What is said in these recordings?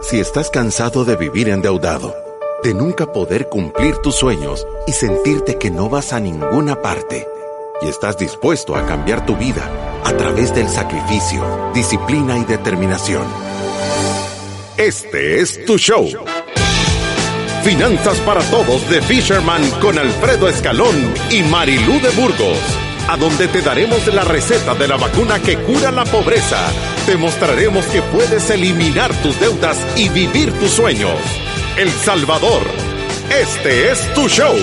Si estás cansado de vivir endeudado, de nunca poder cumplir tus sueños y sentirte que no vas a ninguna parte, y estás dispuesto a cambiar tu vida a través del sacrificio, disciplina y determinación, este es tu show. Finanzas para Todos de Fisherman con Alfredo Escalón y Marilú de Burgos a donde te daremos la receta de la vacuna que cura la pobreza. Te mostraremos que puedes eliminar tus deudas y vivir tus sueños. El Salvador, este es tu show.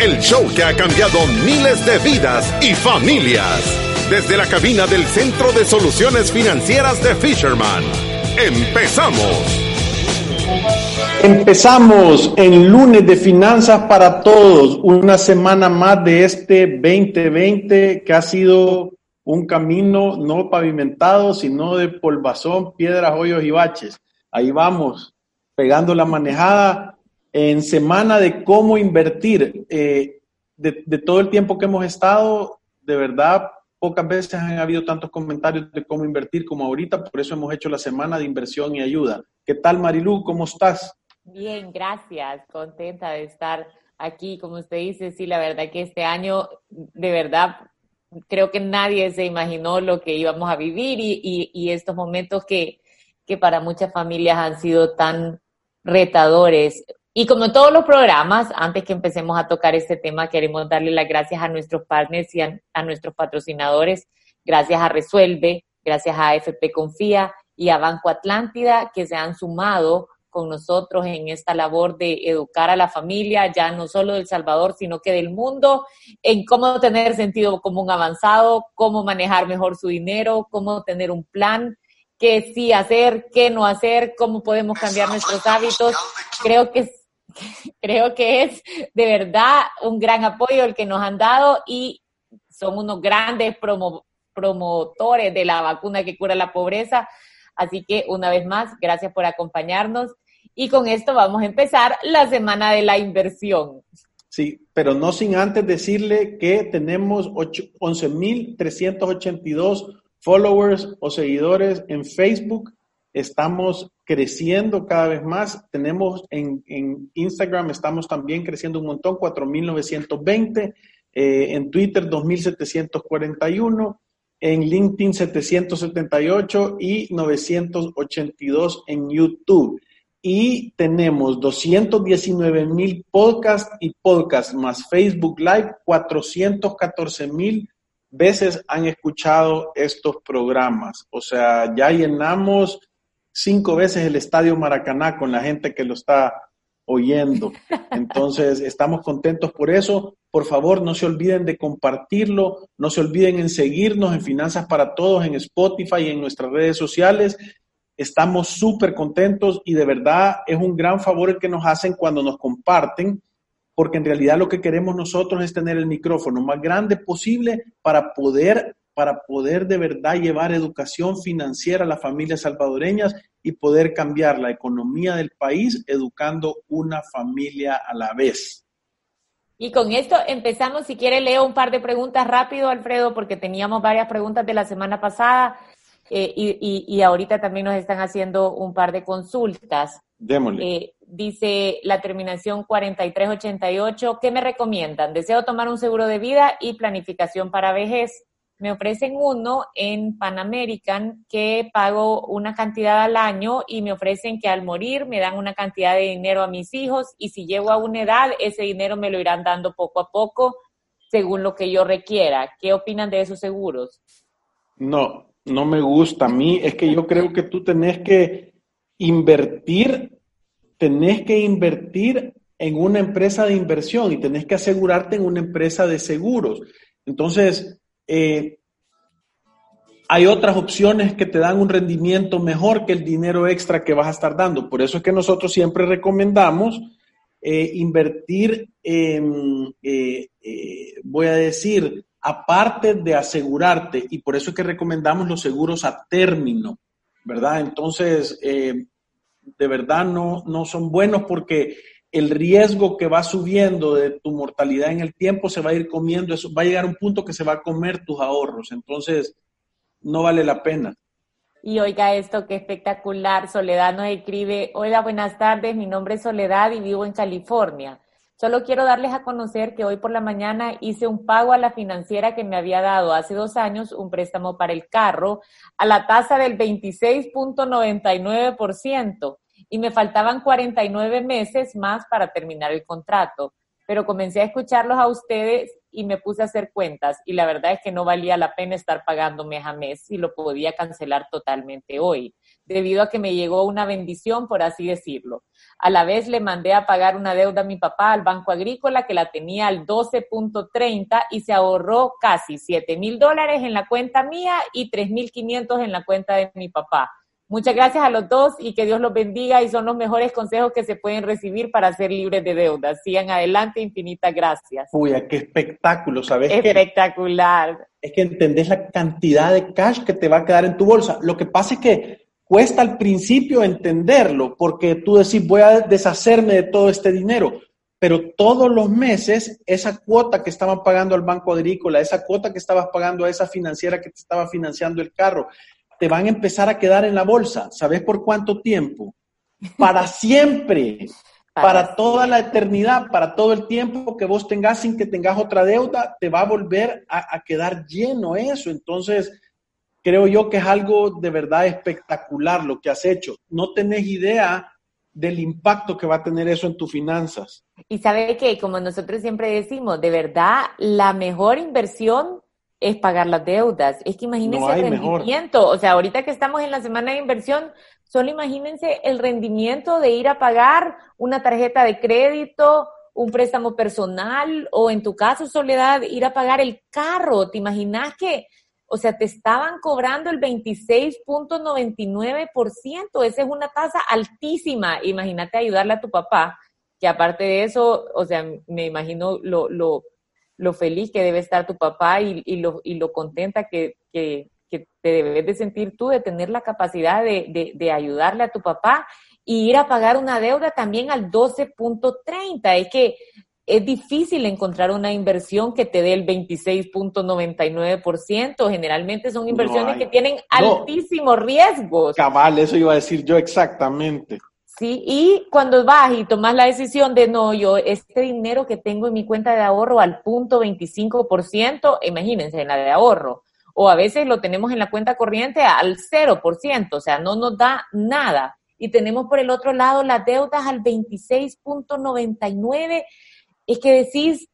El show que ha cambiado miles de vidas y familias. Desde la cabina del Centro de Soluciones Financieras de Fisherman. Empezamos. Empezamos en lunes de finanzas para todos, una semana más de este 2020 que ha sido un camino no pavimentado, sino de polvazón, piedras, hoyos y baches. Ahí vamos, pegando la manejada en semana de cómo invertir. Eh, de, de todo el tiempo que hemos estado, de verdad, pocas veces han habido tantos comentarios de cómo invertir como ahorita, por eso hemos hecho la semana de inversión y ayuda. ¿Qué tal, Marilú? ¿Cómo estás? Bien, gracias. Contenta de estar aquí. Como usted dice, sí, la verdad que este año, de verdad, creo que nadie se imaginó lo que íbamos a vivir y, estos momentos que, que para muchas familias han sido tan retadores. Y como todos los programas, antes que empecemos a tocar este tema, queremos darle las gracias a nuestros partners y a, a nuestros patrocinadores. Gracias a Resuelve, gracias a FP Confía y a Banco Atlántida, que se han sumado con nosotros en esta labor de educar a la familia, ya no solo del Salvador, sino que del mundo, en cómo tener sentido común avanzado, cómo manejar mejor su dinero, cómo tener un plan, qué sí hacer, qué no hacer, cómo podemos cambiar nuestros hábitos. Creo que creo que es de verdad un gran apoyo el que nos han dado y son unos grandes promotores de la vacuna que cura la pobreza. Así que una vez más, gracias por acompañarnos y con esto vamos a empezar la semana de la inversión. Sí, pero no sin antes decirle que tenemos 11.382 followers o seguidores en Facebook. Estamos creciendo cada vez más. Tenemos en, Instagram, estamos también creciendo un montón, 4.920. Eh, en Twitter, 2.741. En LinkedIn, 778 y 982 en YouTube y tenemos 219 mil podcasts y podcasts más Facebook Live, 414 mil veces han escuchado estos programas. O sea, ya llenamos cinco veces el Estadio Maracaná con la gente que lo está oyendo. Entonces, estamos contentos por eso. Por favor, no se olviden de compartirlo, no se olviden en seguirnos en Finanzas para Todos, en Spotify y en nuestras redes sociales. Estamos súper contentos y de verdad es un gran favor el que nos hacen cuando nos comparten, porque en realidad lo que queremos nosotros es tener el micrófono más grande posible para poder para poder de verdad llevar educación financiera a las familias salvadoreñas y poder cambiar la economía del país educando una familia a la vez. Y con esto empezamos. Si quiere, leo un par de preguntas rápido, Alfredo, porque teníamos varias preguntas de la semana pasada. Eh, y, y, ahorita también nos están haciendo un par de consultas. Démosle. Eh, dice la terminación 4388, ¿qué me recomiendan? Deseo tomar un seguro de vida y planificación para vejez. Me ofrecen uno en Pan American que pago una cantidad al año y me ofrecen que al morir me dan una cantidad de dinero a mis hijos y si llego a una edad, ese dinero me lo irán dando poco a poco según lo que yo requiera. ¿Qué opinan de esos seguros? No, no me gusta. A mí es que yo creo que tú tenés que invertir, tenés que invertir en una empresa de inversión y tenés que asegurarte en una empresa de seguros. Entonces, eh, hay otras opciones que te dan un rendimiento mejor que el dinero extra que vas a estar dando. Por eso es que nosotros siempre recomendamos eh, invertir, en, eh, voy a decir, aparte de asegurarte, y por eso es que recomendamos los seguros a término, ¿verdad? Entonces, eh, de verdad no, no son buenos porque el riesgo que va subiendo de tu mortalidad en el tiempo se va a ir comiendo, eso va a llegar a un punto que se va a comer tus ahorros, entonces no vale la pena. Y oiga esto, qué espectacular. Soledad nos escribe, hola, buenas tardes, mi nombre es Soledad y vivo en California. Solo quiero darles a conocer que hoy por la mañana hice un pago a la financiera que me había dado hace dos años un préstamo para el carro a la tasa del 26.99% y me faltaban 49 meses más para terminar el contrato. Pero comencé a escucharlos a ustedes y me puse a hacer cuentas y la verdad es que no valía la pena estar pagando mes a mes si lo podía cancelar totalmente hoy, debido a que me llegó una bendición, por así decirlo. A la vez le mandé a pagar una deuda a mi papá al Banco Agrícola que la tenía al 12.30 y se ahorró casi 7 mil dólares en la cuenta mía y 3 mil 500 en la cuenta de mi papá. Muchas gracias a los dos y que Dios los bendiga y son los mejores consejos que se pueden recibir para ser libres de deudas. Sigan adelante, infinitas gracias. Uy, qué espectáculo, ¿sabes? Espectacular. es que entendés la cantidad de cash que te va a quedar en tu bolsa. Lo que pasa es que cuesta al principio entenderlo, porque tú decís, voy a deshacerme de todo este dinero, pero todos los meses esa cuota que estaban pagando al Banco Agrícola, esa cuota que estabas pagando a esa financiera que te estaba financiando el carro, te van a empezar a quedar en la bolsa. ¿Sabes por cuánto tiempo? Para siempre, para toda la eternidad, para todo el tiempo que vos tengas sin que tengas otra deuda, te va a volver a, quedar lleno eso. Entonces, creo yo que es algo de verdad espectacular lo que has hecho. No tenés idea del impacto que va a tener eso en tus finanzas. Y sabe que, como nosotros siempre decimos, de verdad, la mejor inversión es pagar las deudas. Es que imagínense el rendimiento. O sea, ahorita que estamos en la semana de inversión, solo imagínense el rendimiento de ir a pagar una tarjeta de crédito, un préstamo personal o en tu caso, Soledad, ir a pagar el carro. ¿Te imaginas que, o sea, te estaban cobrando el 26.99%? Esa es una tasa altísima. Imagínate ayudarle a tu papá, que aparte de eso, o sea, me imagino lo, lo lo feliz que debe estar tu papá y, lo, y lo contenta que, te debes de sentir tú de tener la capacidad de, ayudarle a tu papá y ir a pagar una deuda también al 12.30. Es que es difícil encontrar una inversión que te dé el 26.99%. Generalmente son inversiones que tienen altísimos riesgos. Cabal, eso iba a decir yo exactamente. ¿sí? Y cuando vas y tomas la decisión de, no, yo, este dinero que tengo en mi cuenta de ahorro al punto 25%, imagínense, en la de ahorro, o a veces lo tenemos en la cuenta corriente al 0%, o sea, no nos da nada. Y tenemos por el otro lado las deudas al 26.99, es que decís,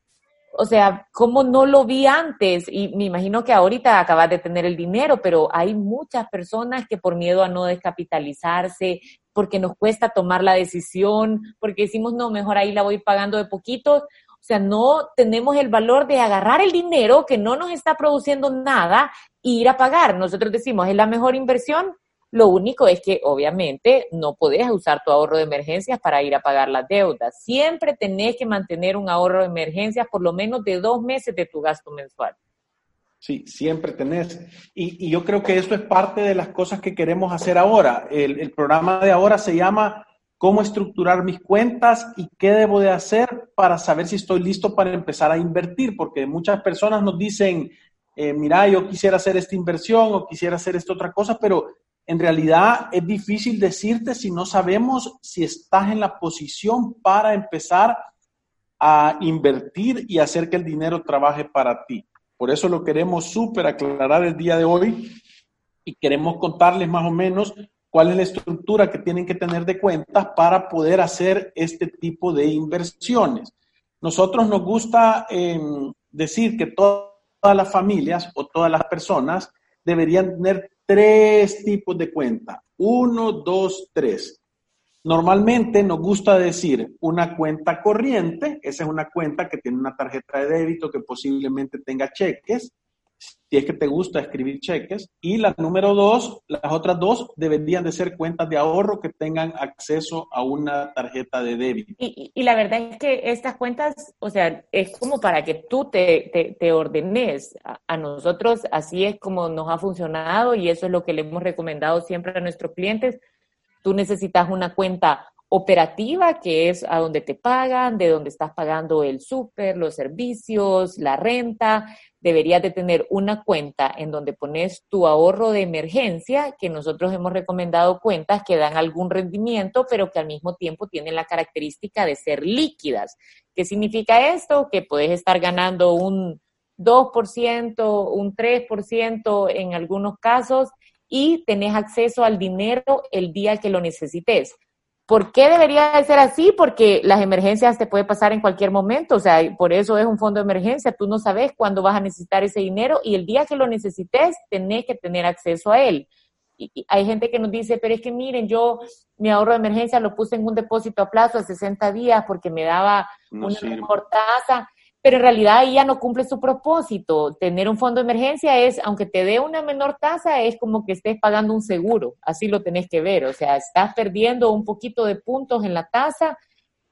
o sea, ¿cómo no lo vi antes? Y me imagino que ahorita acabas de tener el dinero, pero hay muchas personas que por miedo a no descapitalizarse, porque nos cuesta tomar la decisión, porque decimos, no, mejor ahí la voy pagando de poquito. O sea, no tenemos el valor de agarrar el dinero que no nos está produciendo nada e ir a pagar. Nosotros decimos, es la mejor inversión. Lo único es que obviamente no podés usar tu ahorro de emergencias para ir a pagar las deudas. Siempre tenés que mantener un ahorro de emergencias por lo menos de dos meses de tu gasto mensual. Sí, siempre tenés. Y, yo creo que eso es parte de las cosas que queremos hacer ahora. El, programa de ahora se llama cómo estructurar mis cuentas y qué debo de hacer para saber si estoy listo para empezar a invertir, porque muchas personas nos dicen, eh, mira, yo quisiera hacer esta inversión o quisiera hacer esta otra cosa, pero en realidad es difícil decirte si no sabemos si estás en la posición para empezar a invertir y hacer que el dinero trabaje para ti. Por eso lo queremos súper aclarar el día de hoy y queremos contarles más o menos cuál es la estructura que tienen que tener de cuentas para poder hacer este tipo de inversiones. Nosotros nos gusta em, decir que todas las familias o todas las personas deberían tener tres tipos de cuenta. Uno, dos, tres. Normalmente nos gusta decir una cuenta corriente, esa es una cuenta que tiene una tarjeta de débito que posiblemente tenga cheques, si es que te gusta escribir cheques. Y la número dos, las otras dos deberían de ser cuentas de ahorro que tengan acceso a una tarjeta de débito. Y, la verdad es que estas cuentas, o sea, es como para que tú te, te, ordenes. a, nosotros así es como nos ha funcionado y eso es lo que le hemos recomendado siempre a nuestros clientes Tú necesitas una cuenta operativa, que es a donde te pagan, de donde estás pagando el súper, los servicios, la renta. Deberías de tener una cuenta en donde pones tu ahorro de emergencia, que nosotros hemos recomendado cuentas que dan algún rendimiento, pero que al mismo tiempo tienen la característica de ser líquidas. ¿Qué significa esto? Que puedes estar ganando un 2%, un 3% en algunos casos y tenés acceso al dinero el día que lo necesites. ¿Por qué debería de ser así? Porque las emergencias te puede pasar en cualquier momento, o sea, por eso es un fondo de emergencia, tú no sabes cuándo vas a necesitar ese dinero y el día que lo necesites, tenés que tener acceso a él. Y, hay gente que nos dice, pero es que miren, yo mi ahorro de emergencia lo puse en un depósito a plazo de 60 días porque me daba una mejor tasa pero en realidad ahí ya no cumple su propósito. Tener un fondo de emergencia es, aunque te dé una menor tasa, es como que estés pagando un seguro, así lo tenés que ver, o sea, estás perdiendo un poquito de puntos en la tasa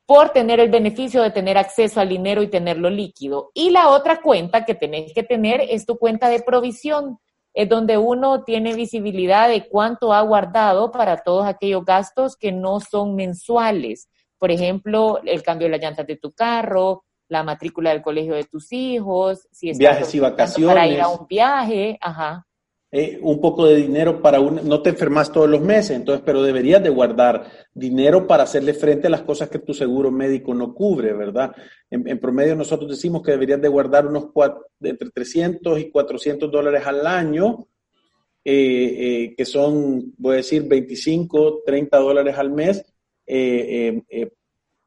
por tener el beneficio de tener acceso al dinero y tenerlo líquido. Y la otra cuenta que tenés que tener es tu cuenta de provisión, es donde uno tiene visibilidad de cuánto ha guardado para todos aquellos gastos que no son mensuales. Por ejemplo, el cambio de las llantas de tu carro, la matrícula del colegio de tus hijos, si estás viajes y vacaciones para ir a un viaje, ajá. Eh, un poco de dinero para un, no te enfermas todos los meses, entonces, pero deberías de guardar dinero para hacerle frente a las cosas que tu seguro médico no cubre, ¿verdad? En, promedio nosotros decimos que deberías de guardar unos entre 300 y 400 dólares al año, eh, eh, que son, voy a decir, 25, 30 dólares al mes,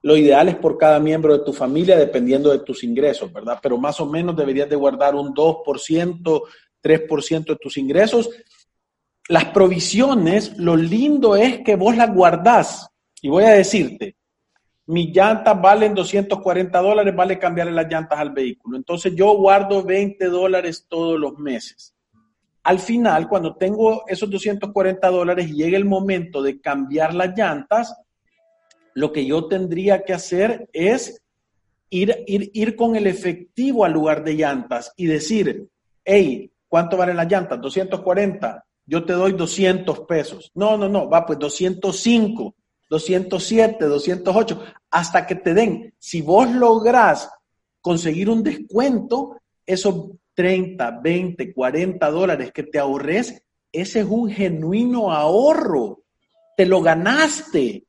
lo ideal es por cada miembro de tu familia, dependiendo de tus ingresos, ¿verdad? Pero más o menos deberías de guardar un 2%, 3% de tus ingresos. Las provisiones, lo lindo es que vos las guardás. Y voy a decirte, mis llantas valen 240 dólares, vale cambiarle las llantas al vehículo. Entonces yo guardo 20 dólares todos los meses. Al final, cuando tengo esos 240 dólares y llega el momento de cambiar las llantas, lo que yo tendría que hacer es ir, ir, ir con el efectivo al lugar de llantas y decir, hey, ¿cuánto valen las llantas? 240, yo te doy 200 pesos. No, no, no, va pues 205, 207, 208, hasta que te den. Si vos lográs conseguir un descuento, esos 30, 20, 40 dólares que te ahorres, ese es un genuino ahorro. Te lo ganaste.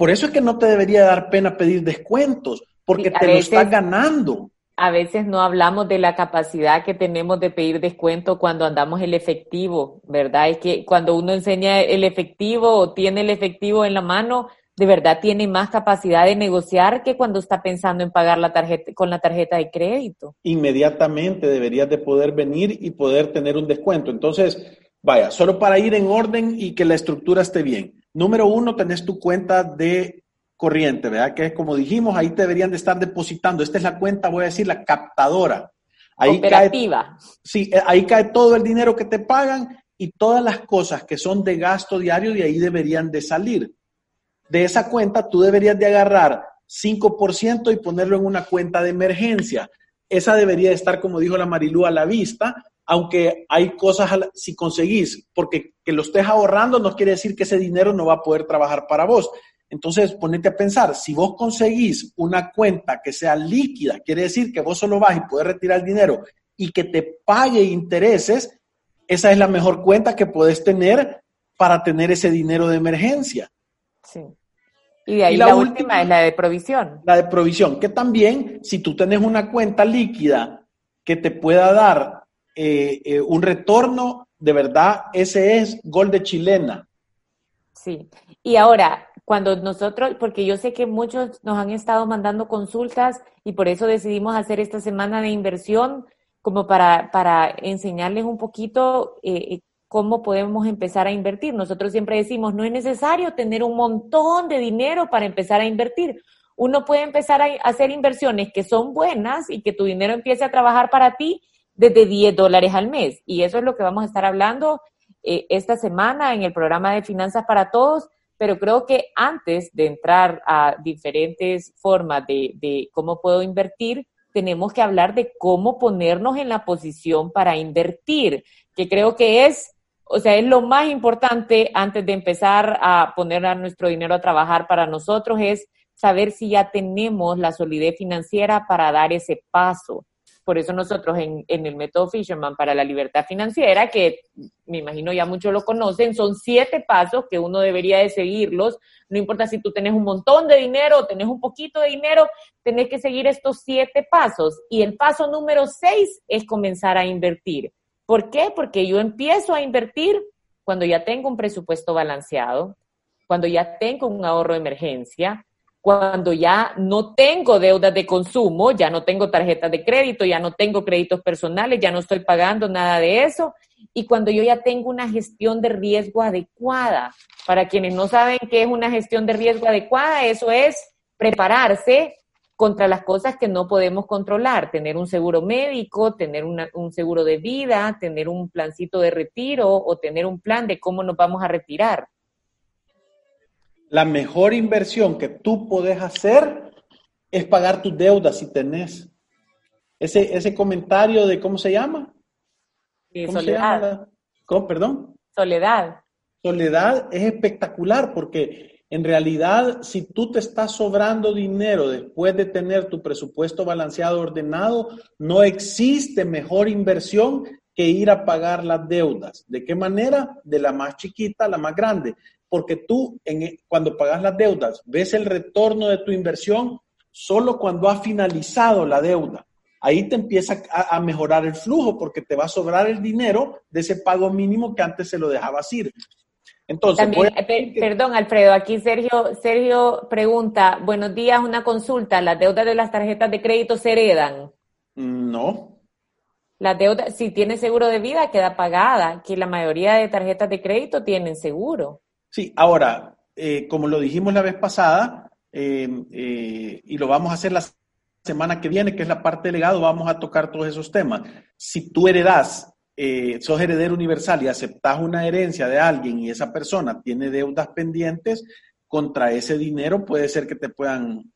Por eso es que no te debería dar pena pedir descuentos, porque te lo estás ganando. A veces no hablamos de la capacidad que tenemos de pedir descuento cuando andamos el efectivo, ¿verdad? Es que cuando uno enseña el efectivo o tiene el efectivo en la mano, de verdad tiene más capacidad de negociar que cuando está pensando en pagar la tarjeta con la tarjeta de crédito. Inmediatamente deberías de poder venir y poder tener un descuento. Entonces, vaya, solo para ir en orden y que la estructura esté bien. Número uno, tenés tu cuenta de corriente, ¿verdad? Que es como dijimos, ahí te deberían de estar depositando. Esta es la cuenta, voy a decir, la captadora. Ahí Operativa. sí, eh, ahí cae todo el dinero que te pagan y todas las cosas que son de gasto diario de ahí deberían de salir. De esa cuenta tú deberías de agarrar 5% y ponerlo en una cuenta de emergencia. Esa debería de estar, como dijo la Marilú, a la vista aunque hay cosas, si conseguís, porque que lo estés ahorrando no quiere decir que ese dinero no va a poder trabajar para vos. Entonces, ponete a pensar, si vos conseguís una cuenta que sea líquida, quiere decir que vos solo vas y puedes retirar el dinero y que te pague intereses, esa es la mejor cuenta que puedes tener para tener ese dinero de emergencia. Sí. Y de ahí la, última, es la de provisión. La de provisión, que también, si tú tenés una cuenta líquida que te pueda dar eh, eh, un retorno, de verdad, ese es gol de chilena. Sí, y ahora, cuando nosotros, porque yo sé que muchos nos han estado mandando consultas y por eso decidimos hacer esta semana de inversión como para, para enseñarles un poquito eh, cómo podemos empezar a invertir. Nosotros siempre decimos, no es necesario tener un montón de dinero para empezar a invertir. Uno puede empezar a hacer inversiones que son buenas y que tu dinero empiece a trabajar para ti desde 10 dólares al mes. Y eso es lo que vamos a estar hablando eh, esta semana en el programa de Finanzas para Todos, pero creo que antes de entrar a diferentes formas de, de cómo puedo invertir, tenemos que hablar de cómo ponernos en la posición para invertir, que creo que es o sea, es lo más importante antes de empezar a poner a nuestro dinero a trabajar para nosotros, es saber si ya tenemos la solidez financiera para dar ese paso. Por eso nosotros en, el método Fisherman para la libertad financiera, que me imagino ya muchos lo conocen, son siete pasos que uno debería de seguirlos. No importa si tú tenés un montón de dinero o tenés un poquito de dinero, tenés que seguir estos siete pasos. Y el paso número seis es comenzar a invertir. ¿Por qué? Porque yo empiezo a invertir cuando ya tengo un presupuesto balanceado, cuando ya tengo un ahorro de emergencia, cuando ya no tengo deudas de consumo, ya no tengo tarjetas de crédito, ya no tengo créditos personales, ya no estoy pagando nada de eso, y cuando yo ya tengo una gestión de riesgo adecuada. Para quienes no saben qué es una gestión de riesgo adecuada, eso es prepararse contra las cosas que no podemos controlar, tener un seguro médico, tener un seguro de vida, tener un plancito de retiro o tener un plan de cómo nos vamos a retirar la mejor inversión que tú puedes hacer es pagar tus deudas si tenés. Ese, ese comentario de, ¿cómo se llama? ¿Cómo soledad. Se llama? ¿Cómo, perdón? Soledad. Soledad es espectacular porque en realidad si tú te estás sobrando dinero después de tener tu presupuesto balanceado, ordenado, no existe mejor inversión que ir a pagar las deudas. ¿De qué manera? De la más chiquita a la más grande porque tú en, cuando pagas las deudas ves el retorno de tu inversión solo cuando ha finalizado la deuda. Ahí te empieza a, mejorar el flujo porque te va a sobrar el dinero de ese pago mínimo que antes se lo dejabas ir. Entonces, eh, perdón, Alfredo, aquí Sergio, Sergio pregunta, buenos días, una consulta, ¿las deudas de las tarjetas de crédito se heredan? No. La deuda, si tiene seguro de vida, queda pagada, que la mayoría de tarjetas de crédito tienen seguro. Sí, ahora, eh, como lo dijimos la vez pasada, eh, eh, y lo vamos a hacer la semana que viene, que es la parte de legado, vamos a tocar todos esos temas. Si tú heredas, sos heredero universal y aceptas una herencia de alguien y esa persona tiene deudas pendientes, contra ese dinero puede ser que te puedan,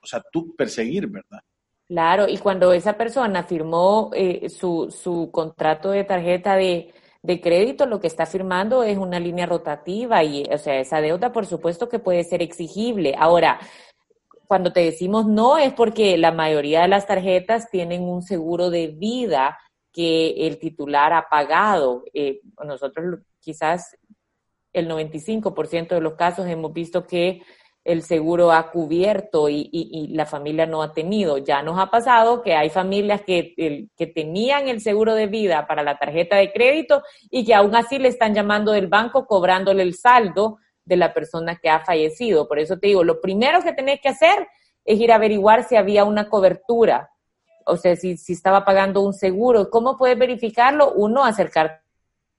o sea, tú perseguir, ¿verdad? Claro, y cuando esa persona firmó su, su contrato de tarjeta de de crédito lo que está firmando es una línea rotativa y, o sea, esa deuda por supuesto que puede ser exigible. Ahora, cuando te decimos no es porque la mayoría de las tarjetas tienen un seguro de vida que el titular ha pagado. Eh, nosotros quizás el 95% de los casos hemos visto que el seguro ha cubierto y, la familia no ha tenido. Ya nos ha pasado que hay familias que, que tenían el seguro de vida para la tarjeta de crédito y que aún así le están llamando del banco cobrándole el saldo de la persona que ha fallecido. Por eso te digo, lo primero que tenés que hacer es ir a averiguar si había una cobertura, o sea, si, si estaba pagando un seguro. ¿Cómo puedes verificarlo? Uno, acercarte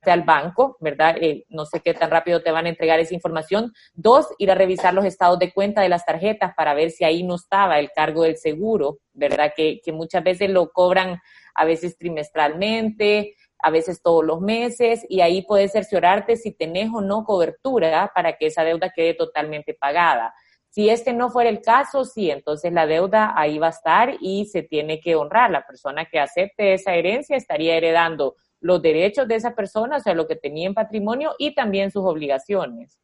al banco, ¿verdad? Eh, no sé qué tan rápido te van a entregar esa información. Dos, ir a revisar los estados de cuenta de las tarjetas para ver si ahí no estaba el cargo del seguro, ¿verdad? Que, que muchas veces lo cobran a veces trimestralmente, a veces todos los meses, y ahí puedes cerciorarte si tenés o no cobertura para que esa deuda quede totalmente pagada. Si este no fuera el caso, sí, entonces la deuda ahí va a estar y se tiene que honrar. La persona que acepte esa herencia estaría heredando los derechos de esa persona, o sea, lo que tenía en patrimonio y también sus obligaciones.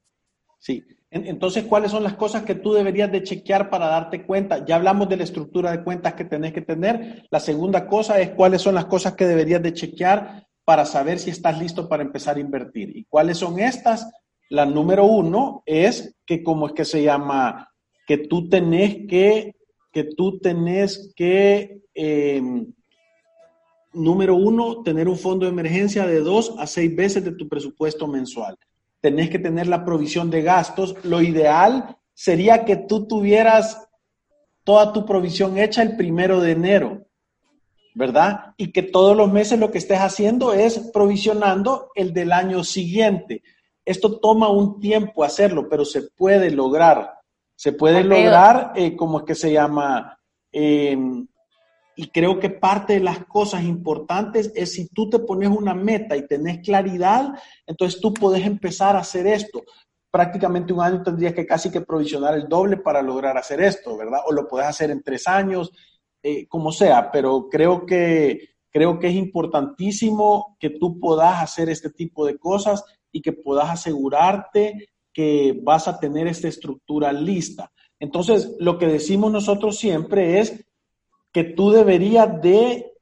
Sí, entonces, ¿cuáles son las cosas que tú deberías de chequear para darte cuenta? Ya hablamos de la estructura de cuentas que tenés que tener. La segunda cosa es cuáles son las cosas que deberías de chequear para saber si estás listo para empezar a invertir. ¿Y cuáles son estas? La número uno es que, ¿cómo es que se llama? Que tú tenés que, que tú tenés que... Em, número uno, tener un fondo de emergencia de dos a seis veces de tu presupuesto mensual. Tenés que tener la provisión de gastos. Lo ideal sería que tú tuvieras toda tu provisión hecha el primero de enero, ¿verdad? Y que todos los meses lo que estés haciendo es provisionando el del año siguiente. Esto toma un tiempo hacerlo, pero se puede lograr. Se puede lograr, eh, como es que se llama? Eh, y creo que parte de las cosas importantes es si tú te pones una meta y tenés claridad, entonces tú puedes empezar a hacer esto. Prácticamente un año tendrías que casi que provisionar el doble para lograr hacer esto, ¿verdad? O lo puedes hacer en tres años, eh, como sea, pero creo que, creo que es importantísimo que tú puedas hacer este tipo de cosas y que puedas asegurarte que vas a tener esta estructura lista. Entonces, lo que decimos nosotros siempre es que tú deberías de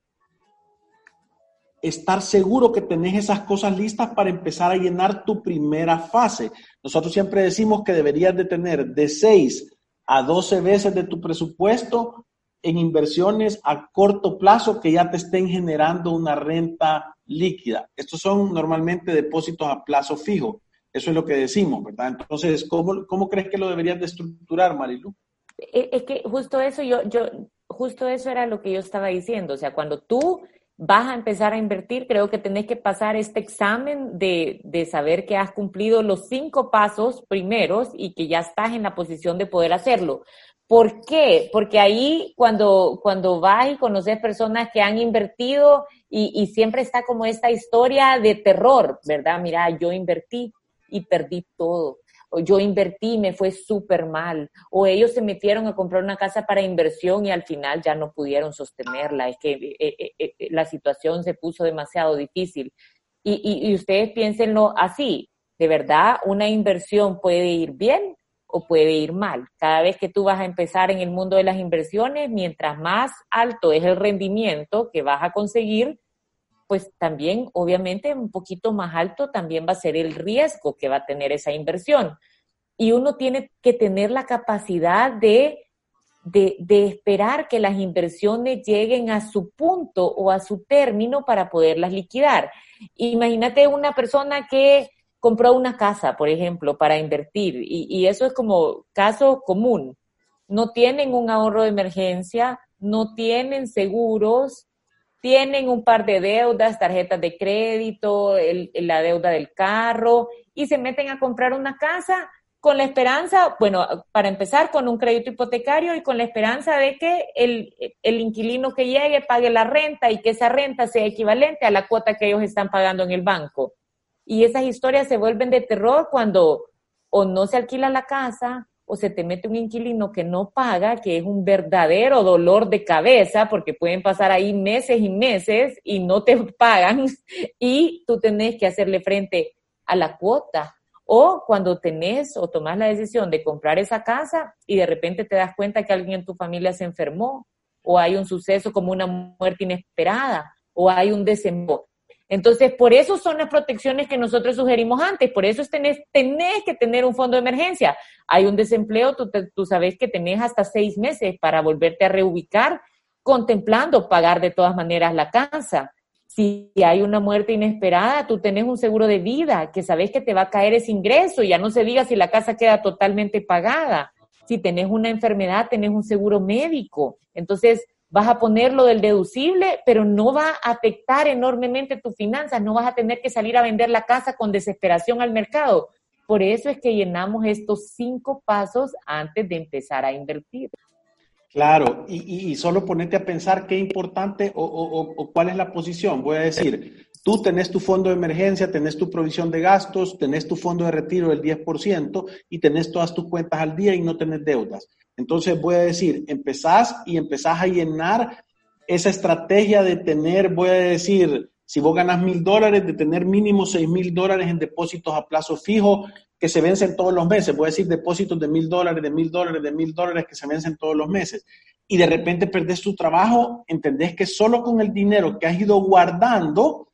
estar seguro que tenés esas cosas listas para empezar a llenar tu primera fase. Nosotros siempre decimos que deberías de tener de 6 a 12 veces de tu presupuesto en inversiones a corto plazo que ya te estén generando una renta líquida. Estos son normalmente depósitos a plazo fijo. Eso es lo que decimos, ¿verdad? Entonces, ¿cómo, cómo crees que lo deberías de estructurar, Marilu? Eh, es que justo eso, yo, yo, justo eso era lo que yo estaba diciendo. O sea, cuando tú vas a empezar a invertir, creo que tenés que pasar este examen de, de, saber que has cumplido los cinco pasos primeros y que ya estás en la posición de poder hacerlo. ¿Por qué? Porque ahí cuando, cuando vas y conoces personas que han invertido y, y siempre está como esta historia de terror, ¿verdad? Mira, yo invertí y perdí todo. O yo invertí y me fue súper mal. O ellos se metieron a comprar una casa para inversión y al final ya no pudieron sostenerla. Es que eh, eh, eh, la situación se puso demasiado difícil. Y, y, y ustedes piénsenlo así. De verdad, una inversión puede ir bien o puede ir mal. Cada vez que tú vas a empezar en el mundo de las inversiones, mientras más alto es el rendimiento que vas a conseguir, pues también, obviamente, un poquito más alto también va a ser el riesgo que va a tener esa inversión. Y uno tiene que tener la capacidad de, de, esperar que las inversiones lleguen a su punto o a su término para poderlas liquidar. Imagínate una persona que compró una casa, por ejemplo, para invertir, y, y, eso es como caso común. No tienen un ahorro de emergencia, no tienen seguros, tienen un par de deudas, tarjetas de crédito, el, la deuda del carro y se meten a comprar una casa con la esperanza, bueno, para empezar con un crédito hipotecario y con la esperanza de que el, el, inquilino que llegue pague la renta y que esa renta sea equivalente a la cuota que ellos están pagando en el banco. Y esas historias se vuelven de terror cuando o no se alquila la casa o se te mete un inquilino que no paga, que es un verdadero dolor de cabeza, porque pueden pasar ahí meses y meses y no te pagan y tú tenés que hacerle frente a la cuota. O cuando tenés o tomás la decisión de comprar esa casa y de repente te das cuenta que alguien en tu familia se enfermó, o hay un suceso como una muerte inesperada, o hay un desembolso entonces, por eso son las protecciones que nosotros sugerimos antes, por eso es tenés, tenés que tener un fondo de emergencia. Hay un desempleo, tú, tú sabes que tenés hasta seis meses para volverte a reubicar, contemplando pagar de todas maneras la casa. Si hay una muerte inesperada, tú tenés un seguro de vida, que sabes que te va a caer ese ingreso, ya no se diga si la casa queda totalmente pagada. Si tenés una enfermedad, tenés un seguro médico. Entonces, vas a poner lo del deducible, pero no va a afectar enormemente tus finanzas, no vas a tener que salir a vender la casa con desesperación al mercado. Por eso es que llenamos estos cinco pasos antes de empezar a invertir. Claro, y, solo ponete a pensar qué importante o, o, o, cuál es la posición. Voy a decir, tú tenés tu fondo de emergencia, tenés tu provisión de gastos, tenés tu fondo de retiro del 10% y tenés todas tus cuentas al día y no tenés deudas. Entonces voy a decir, empezás y empezás a llenar esa estrategia de tener, voy a decir, si vos ganas mil dólares, de tener mínimo seis mil dólares en depósitos a plazo fijo que se vencen todos los meses. Voy a decir depósitos de mil dólares, de mil dólares, de mil dólares que se vencen todos los meses. Y de repente perdés tu trabajo, entendés que solo con el dinero que has ido guardando,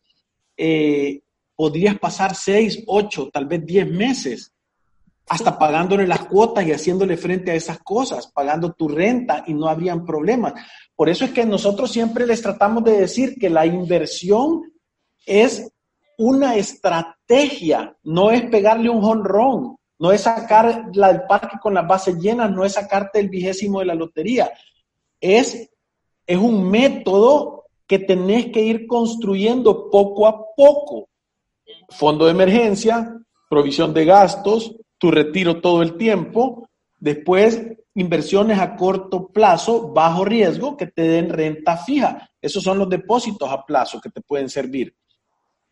eh, podrías pasar seis, ocho, tal vez diez meses hasta pagándole las cuotas y haciéndole frente a esas cosas, pagando tu renta y no habrían problemas. Por eso es que nosotros siempre les tratamos de decir que la inversión es una estrategia, no es pegarle un jonrón, no es sacar la del parque con las bases llenas, no es sacarte el vigésimo de la lotería. Es, es un método que tenés que ir construyendo poco a poco. Fondo de emergencia, provisión de gastos, tu retiro todo el tiempo. Después, inversiones a corto plazo, bajo riesgo, que te den renta fija. Esos son los depósitos a plazo que te pueden servir.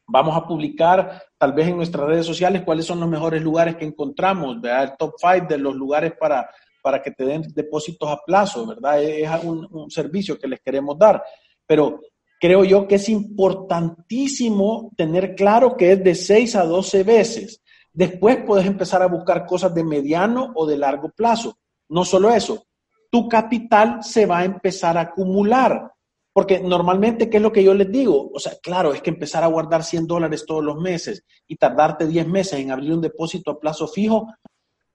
Vamos a publicar tal vez en nuestras redes sociales cuáles son los mejores lugares que encontramos, ¿verdad? el top five de los lugares para, para que te den depósitos a plazo, ¿verdad? Es un, un servicio que les queremos dar. Pero creo yo que es importantísimo tener claro que es de 6 a 12 veces. Después puedes empezar a buscar cosas de mediano o de largo plazo. No solo eso, tu capital se va a empezar a acumular. Porque normalmente, ¿qué es lo que yo les digo? O sea, claro, es que empezar a guardar 100 dólares todos los meses y tardarte 10 meses en abrir un depósito a plazo fijo,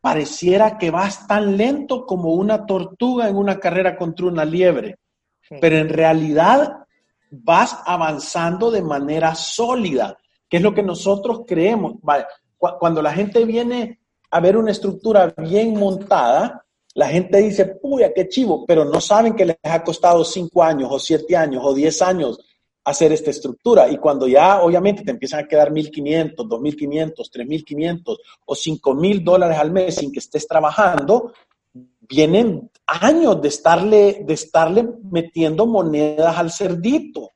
pareciera que vas tan lento como una tortuga en una carrera contra una liebre. Pero en realidad vas avanzando de manera sólida, que es lo que nosotros creemos. Cuando la gente viene a ver una estructura bien montada, la gente dice, puya, qué chivo, pero no saben que les ha costado cinco años o siete años o diez años hacer esta estructura. Y cuando ya obviamente te empiezan a quedar 1.500, 2.500, 3.500 o 5.000 dólares al mes sin que estés trabajando, vienen años de estarle, de estarle metiendo monedas al cerdito.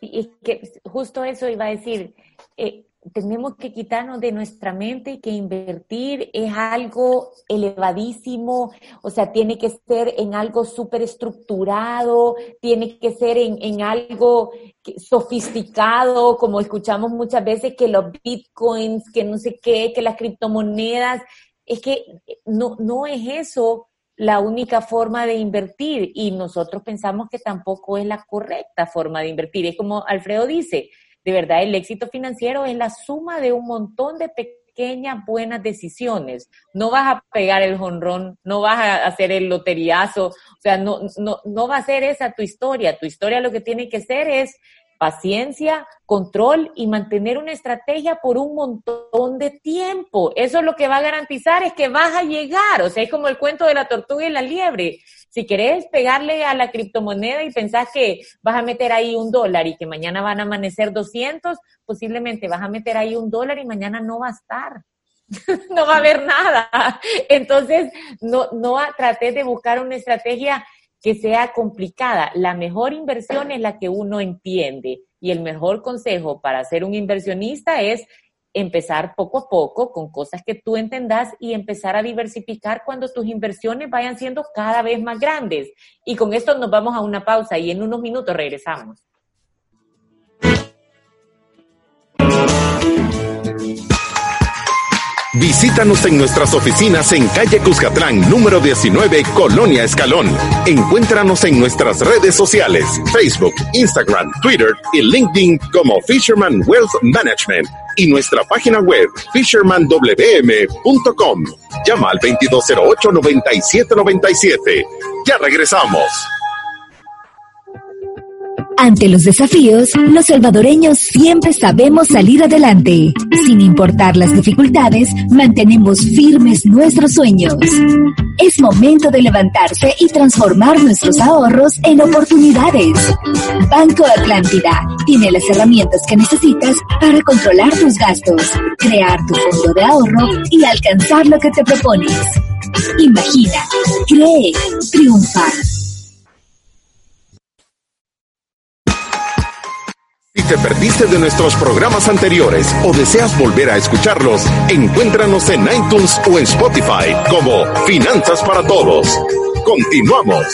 Y que justo eso iba a decir. Eh, tenemos que quitarnos de nuestra mente que invertir es algo elevadísimo, o sea, tiene que ser en algo súper estructurado, tiene que ser en, en algo sofisticado, como escuchamos muchas veces que los bitcoins, que no sé qué, que las criptomonedas, es que no, no es eso la única forma de invertir y nosotros pensamos que tampoco es la correcta forma de invertir. Es como Alfredo dice, de verdad el éxito financiero es la suma de un montón de pequeñas buenas decisiones. No vas a pegar el jonrón, no vas a hacer el loteriazo, o sea, no, no, no va a ser esa tu historia. Tu historia lo que tiene que ser es paciencia, control y mantener una estrategia por un montón de tiempo. Eso es lo que va a garantizar es que vas a llegar. O sea, es como el cuento de la tortuga y la liebre. Si querés pegarle a la criptomoneda y pensás que vas a meter ahí un dólar y que mañana van a amanecer 200, posiblemente vas a meter ahí un dólar y mañana no va a estar. no va a haber nada. Entonces, no, no traté de buscar una estrategia que sea complicada. La mejor inversión es la que uno entiende y el mejor consejo para ser un inversionista es empezar poco a poco con cosas que tú entendas y empezar a diversificar cuando tus inversiones vayan siendo cada vez más grandes. Y con esto nos vamos a una pausa y en unos minutos regresamos. Visítanos en nuestras oficinas en calle Cuscatlán, número 19, Colonia Escalón. Encuéntranos en nuestras redes sociales, Facebook, Instagram, Twitter y LinkedIn como Fisherman Wealth Management y nuestra página web fishermanwm.com. Llama al 2208-9797. Ya regresamos. Ante los desafíos, los salvadoreños siempre sabemos salir adelante. Sin importar las dificultades, mantenemos firmes nuestros sueños. Es momento de levantarse y transformar nuestros ahorros en oportunidades. Banco Atlántida tiene las herramientas que necesitas para controlar tus gastos, crear tu fondo de ahorro y alcanzar lo que te propones. Imagina, cree, triunfa. Si te perdiste de nuestros programas anteriores o deseas volver a escucharlos, encuéntranos en iTunes o en Spotify como Finanzas para Todos. Continuamos.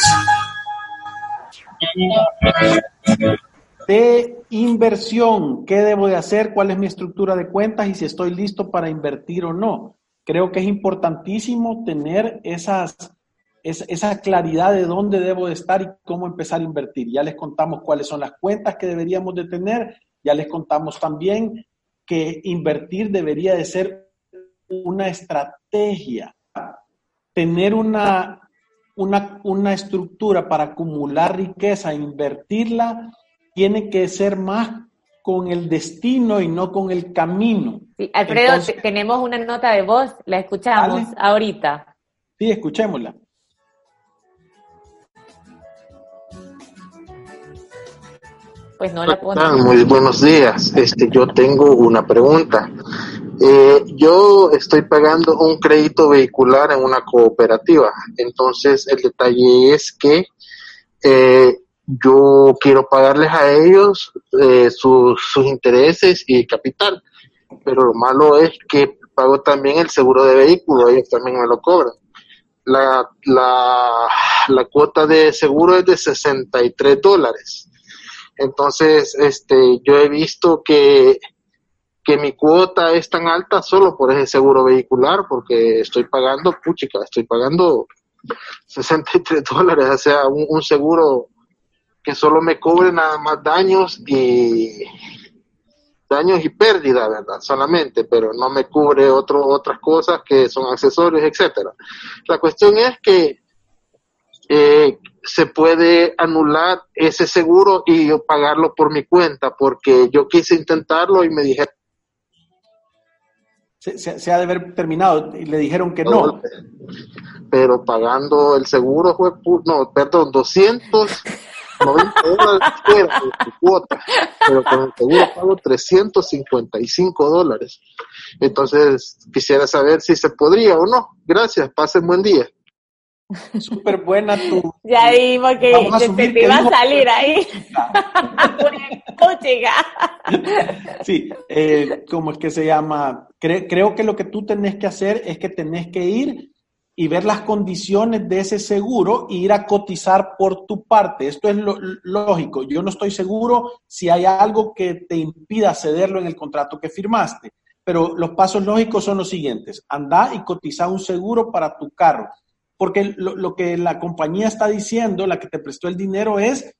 De inversión, ¿qué debo de hacer? ¿Cuál es mi estructura de cuentas y si estoy listo para invertir o no? Creo que es importantísimo tener esas esa claridad de dónde debo de estar y cómo empezar a invertir. Ya les contamos cuáles son las cuentas que deberíamos de tener, ya les contamos también que invertir debería de ser una estrategia, tener una, una, una estructura para acumular riqueza, invertirla, tiene que ser más con el destino y no con el camino. Alfredo, tenemos una nota de voz, la escuchamos ahorita. Sí, escuchémosla. Pues no la Muy buenos días. Este, yo tengo una pregunta. Eh, yo estoy pagando un crédito vehicular en una cooperativa. Entonces, el detalle es que eh, yo quiero pagarles a ellos eh, sus, sus intereses y capital. Pero lo malo es que pago también el seguro de vehículo, ellos también me lo cobran. La, la, la cuota de seguro es de 63 dólares Entonces, este, yo he visto que, que mi cuota es tan alta solo por ese seguro vehicular, porque estoy pagando, puchica, estoy pagando 63 dólares, o sea, un, seguro que solo me cubre nada más daños y daños y pérdida, ¿verdad? Solamente, pero no me cubre otro, otras cosas que son accesorios, etcétera. La cuestión es que eh, se puede anular ese seguro y yo pagarlo por mi cuenta, porque yo quise intentarlo y me dijeron se, ha de haber terminado y le dijeron que no. Pero pagando el seguro fue, no, perdón, 290 dólares fuera de tu cuota, pero con el seguro pago 355 dólares. Entonces, quisiera saber si se podría o no. Gracias, pasen buen día. Súper buena tu. Ya vimos que te, iba a salir ahí. sí, eh, ¿cómo es que se llama? creo que lo que tú tenés que hacer es que tenés que ir y ver las condiciones de ese seguro e ir a cotizar por tu parte. Esto es lo, lógico. Yo no estoy seguro si hay algo que te impida cederlo en el contrato que firmaste, pero los pasos lógicos son los siguientes. Anda y cotiza un seguro para tu carro porque lo, que la compañía está diciendo, la que te prestó el dinero, es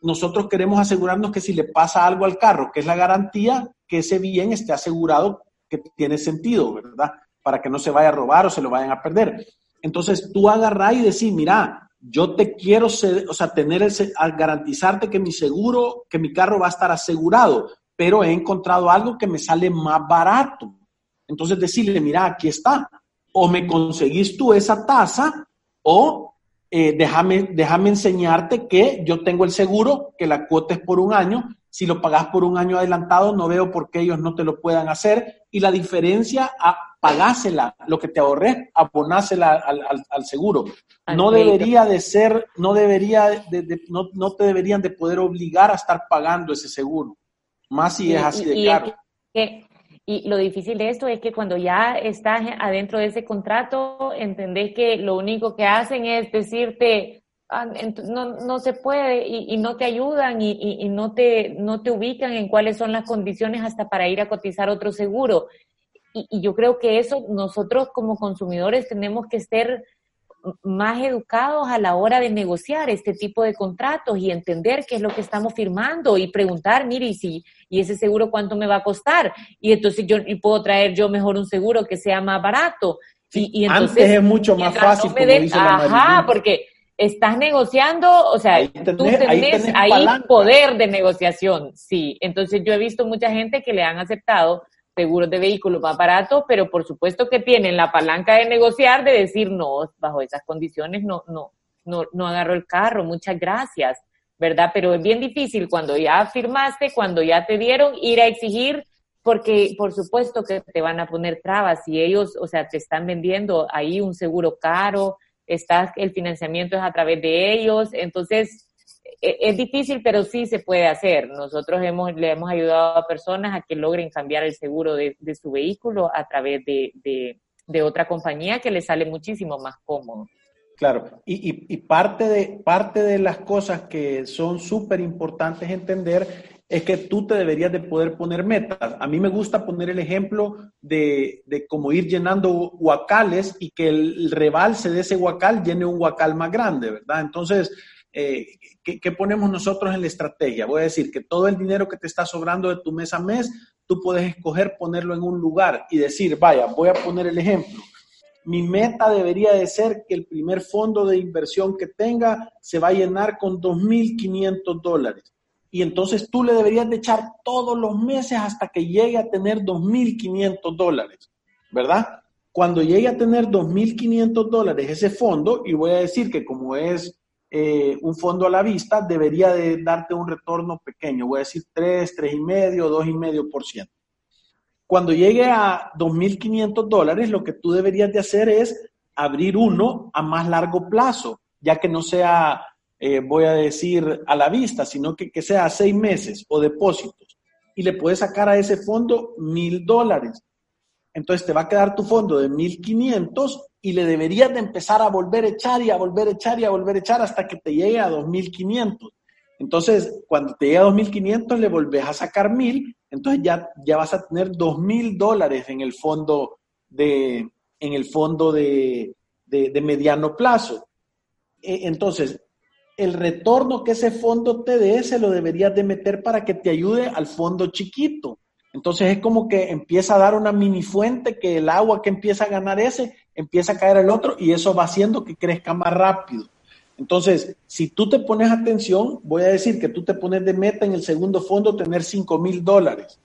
nosotros queremos asegurarnos que si le pasa algo al carro, que es la garantía, que ese bien esté asegurado, que tiene sentido, ¿verdad? Para que no se vaya a robar o se lo vayan a perder. Entonces tú agarrás y decís, mira, yo te quiero, o sea, tener ese, garantizarte que mi seguro, que mi carro va a estar asegurado, pero he encontrado algo que me sale más barato. Entonces decirle, mira, aquí está, o me conseguís tú esa tasa o eh, déjame, déjame enseñarte que yo tengo el seguro, que la cuota es por un año. Si lo pagas por un año adelantado, no veo por qué ellos no te lo puedan hacer. Y la diferencia, a, pagásela, lo que te ahorré, abonásela al, al, seguro. no debería de ser, no debería de, no, no, te deberían de poder obligar a estar pagando ese seguro. Más si es así de caro. Y lo difícil de esto es que cuando ya estás adentro de ese contrato, entendés que lo único que hacen es decirte, ah, no, no se puede y, no te ayudan y, y, no, te, no te ubican en cuáles son las condiciones hasta para ir a cotizar otro seguro. Y, y yo creo que eso nosotros como consumidores tenemos que ser más educados a la hora de negociar este tipo de contratos y entender qué es lo que estamos firmando y preguntar, mire, y si y ese seguro cuánto me va a costar y entonces yo y puedo traer yo mejor un seguro que sea más barato. y, entonces, antes es mucho más fácil. ajá, porque estás negociando, o sea, tú tenés ahí, poder de negociación, sí. Entonces yo he visto mucha gente que le han aceptado seguros de vehículos más baratos, pero por supuesto que tienen la palanca de negociar, de decir, no, bajo esas condiciones no, no, no, no agarro el carro, muchas gracias, ¿verdad? Pero es bien difícil cuando ya firmaste, cuando ya te dieron, ir a exigir, porque por supuesto que te van a poner trabas y ellos, o sea, te están vendiendo ahí un seguro caro, está, el financiamiento es a través de ellos, entonces es difícil, pero sí se puede hacer. Nosotros hemos, le hemos ayudado a personas a que logren cambiar el seguro de, su vehículo a través de, de, otra compañía que les sale muchísimo más cómodo. Claro, y, y, parte, de, parte de las cosas que son súper importantes entender es que tú te deberías de poder poner metas. A mí me gusta poner el ejemplo de, de cómo ir llenando huacales y que el, rebalse de ese huacal llene un huacal más grande, ¿verdad? Entonces, eh, ¿qué, ponemos nosotros en la estrategia? Voy a decir que todo el dinero que te está sobrando de tu mes a mes, tú puedes escoger ponerlo en un lugar y decir, vaya, voy a poner el ejemplo. Mi meta debería de ser que el primer fondo de inversión que tenga se va a llenar con 2.500 dólares. Y entonces tú le deberías de echar todos los meses hasta que llegue a tener 2.500 dólares, ¿verdad? Cuando llegue a tener 2.500 dólares ese fondo, y voy a decir que como es eh, un fondo a la vista debería de darte un retorno pequeño, voy a decir 3, 3,5, 2,5%. Cuando llegue a 2.500 dólares, lo que tú deberías de hacer es abrir uno a más largo plazo, ya que no sea, eh, voy a decir, a la vista, sino que, que sea seis meses o depósitos. Y le puedes sacar a ese fondo mil dólares. Entonces te va a quedar tu fondo de 1.500 y le deberías de empezar a volver a echar y a volver a echar y a volver a echar hasta que te llegue a 2.500. Entonces, cuando te llega 2.500, le volvés a sacar 1.000, entonces ya, ya vas a tener 2.000 dólares en el fondo de, en el fondo de, de, mediano plazo. E, entonces, el retorno que ese fondo te dé, se lo deberías de meter para que te ayude al fondo chiquito. Entonces es como que empieza a dar una mini fuente que el agua que empieza a ganar ese, empieza a caer el otro y eso va haciendo que crezca más rápido. Entonces, si tú te pones atención, voy a decir que tú te pones de meta en el segundo fondo tener 5 mil dólares.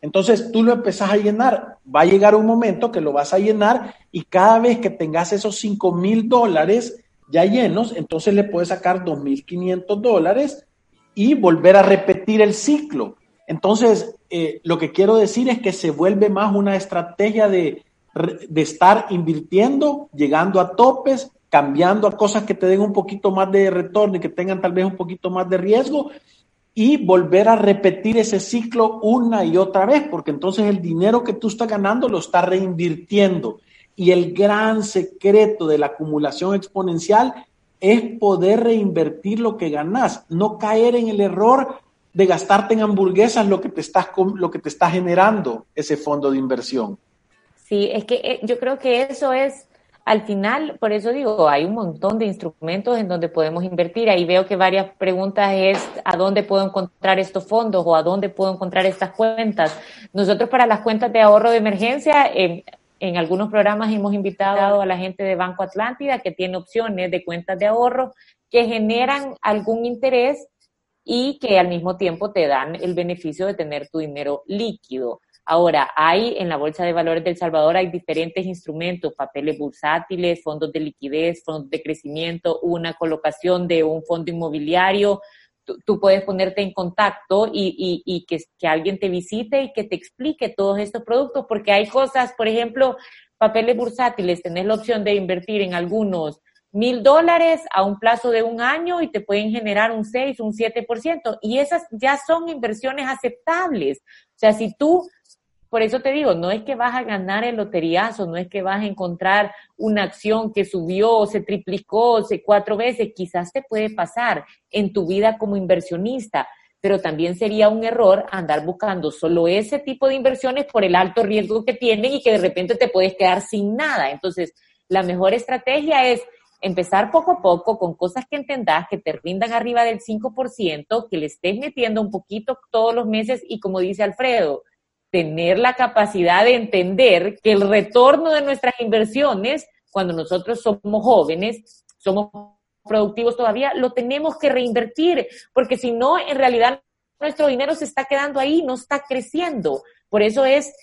Entonces tú lo empezás a llenar. Va a llegar un momento que lo vas a llenar y cada vez que tengas esos 5 mil dólares ya llenos, entonces le puedes sacar 2.500 dólares y volver a repetir el ciclo. Entonces, eh, lo que quiero decir es que se vuelve más una estrategia de, estar invirtiendo, llegando a topes, cambiando a cosas que te den un poquito más de retorno y que tengan tal vez un poquito más de riesgo y volver a repetir ese ciclo una y otra vez, porque entonces el dinero que tú estás ganando lo estás reinvirtiendo. Y el gran secreto de la acumulación exponencial es poder reinvertir lo que ganas, no caer en el error de gastarte en hamburguesas lo que te estás lo que te está generando ese fondo de inversión. Sí, es que eh, yo creo que eso es al final, por eso digo, hay un montón de instrumentos en donde podemos invertir. Ahí veo que varias preguntas es a dónde puedo encontrar estos fondos o a dónde puedo encontrar estas cuentas. Nosotros para las cuentas de ahorro de emergencia, en, en algunos programas hemos invitado a la gente de Banco Atlántida que tiene opciones de cuentas de ahorro que generan algún interés y que al mismo tiempo te dan el beneficio de tener tu dinero líquido. Ahora, hay en la Bolsa de Valores del Salvador, hay diferentes instrumentos, papeles bursátiles, fondos de liquidez, fondos de crecimiento, una colocación de un fondo inmobiliario. Tú, puedes ponerte en contacto y, que, que alguien te visite y que te explique todos estos productos, porque hay cosas, por ejemplo, papeles bursátiles, tenés la opción de invertir en algunos mil dólares a un plazo de un año y te pueden generar un 6, un 7%. Y esas ya son inversiones aceptables. O sea, si tú por eso te digo, no es que vas a ganar el loteriazo, no es que vas a encontrar una acción que subió, se triplicó, se cuatro veces, quizás te puede pasar en tu vida como inversionista, pero también sería un error andar buscando solo ese tipo de inversiones por el alto riesgo que tienen y que de repente te puedes quedar sin nada. Entonces, la mejor estrategia es empezar poco a poco con cosas que entendas, que te rindan arriba del 5%, que le estés metiendo un poquito todos los meses y como dice Alfredo, tener la capacidad de entender que el retorno de nuestras inversiones, cuando nosotros somos jóvenes, somos productivos todavía, lo tenemos que reinvertir, porque si no, en realidad nuestro dinero se está quedando ahí, no está creciendo. Por eso es,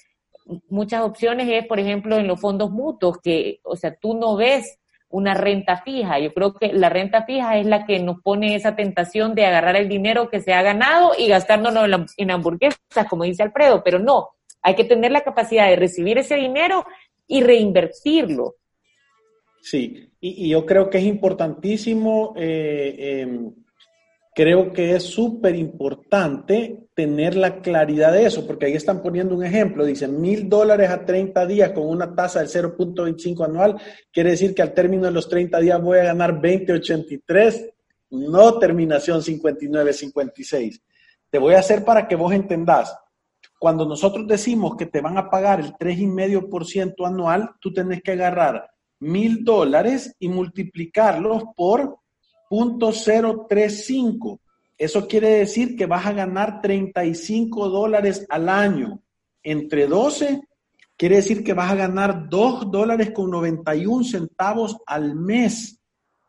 muchas opciones es, por ejemplo, en los fondos mutuos, que, o sea, tú no ves una renta fija. Yo creo que la renta fija es la que nos pone esa tentación de agarrar el dinero que se ha ganado y gastárnoslo en hamburguesas, como dice Alfredo, pero no, hay que tener la capacidad de recibir ese dinero y reinvertirlo. Sí, y, yo creo que es importantísimo eh, em, creo que es súper importante tener la claridad de eso, porque ahí están poniendo un ejemplo, dicen mil dólares a 30 días con una tasa del 0.25 anual, quiere decir que al término de los 30 días voy a ganar 20.83, no terminación 59.56. Te voy a hacer para que vos entendás. Cuando nosotros decimos que te van a pagar el 3,5% anual, tú tenés que agarrar mil dólares y multiplicarlos por 0.035. Eso quiere decir que vas a ganar 35 dólares al año. Entre 12, quiere decir que vas a ganar 2 dólares con 91 centavos al mes,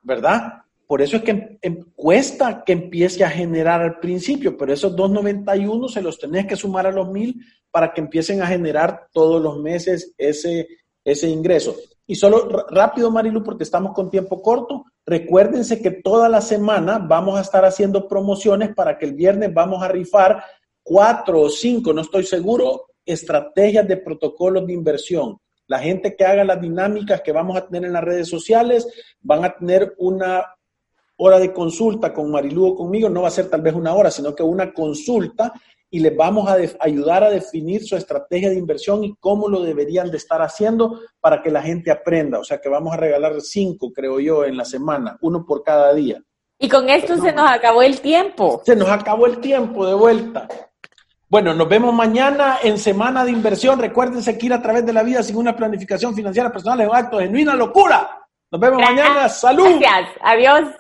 ¿verdad? Por eso es que em, cuesta que empiece a generar al principio, pero esos 2.91 se los tenés que sumar a los 1.000 para que empiecen a generar todos los meses ese, ese ingreso. Y solo rápido, Marilu, porque estamos con tiempo corto, recuérdense que toda la semana vamos a estar haciendo promociones para que el viernes vamos a rifar cuatro o cinco, no estoy seguro, estrategias de protocolos de inversión. La gente que haga las dinámicas que vamos a tener en las redes sociales van a tener una hora de consulta con Marilu o conmigo, no va a ser tal vez una hora, sino que una consulta y les vamos a ayudar a definir su estrategia de inversión y cómo lo deberían de estar haciendo para que la gente aprenda. O sea que vamos a regalar cinco, creo yo, en la semana, uno por cada día. Y con esto se nos acabó el tiempo. Se nos acabó el tiempo de vuelta. Bueno, nos vemos mañana en Semana de Inversión. Recuérdense que ir a través de la vida sin una planificación financiera personal es un acto de genuina locura. Nos vemos mañana. Salud. Gracias. Adiós.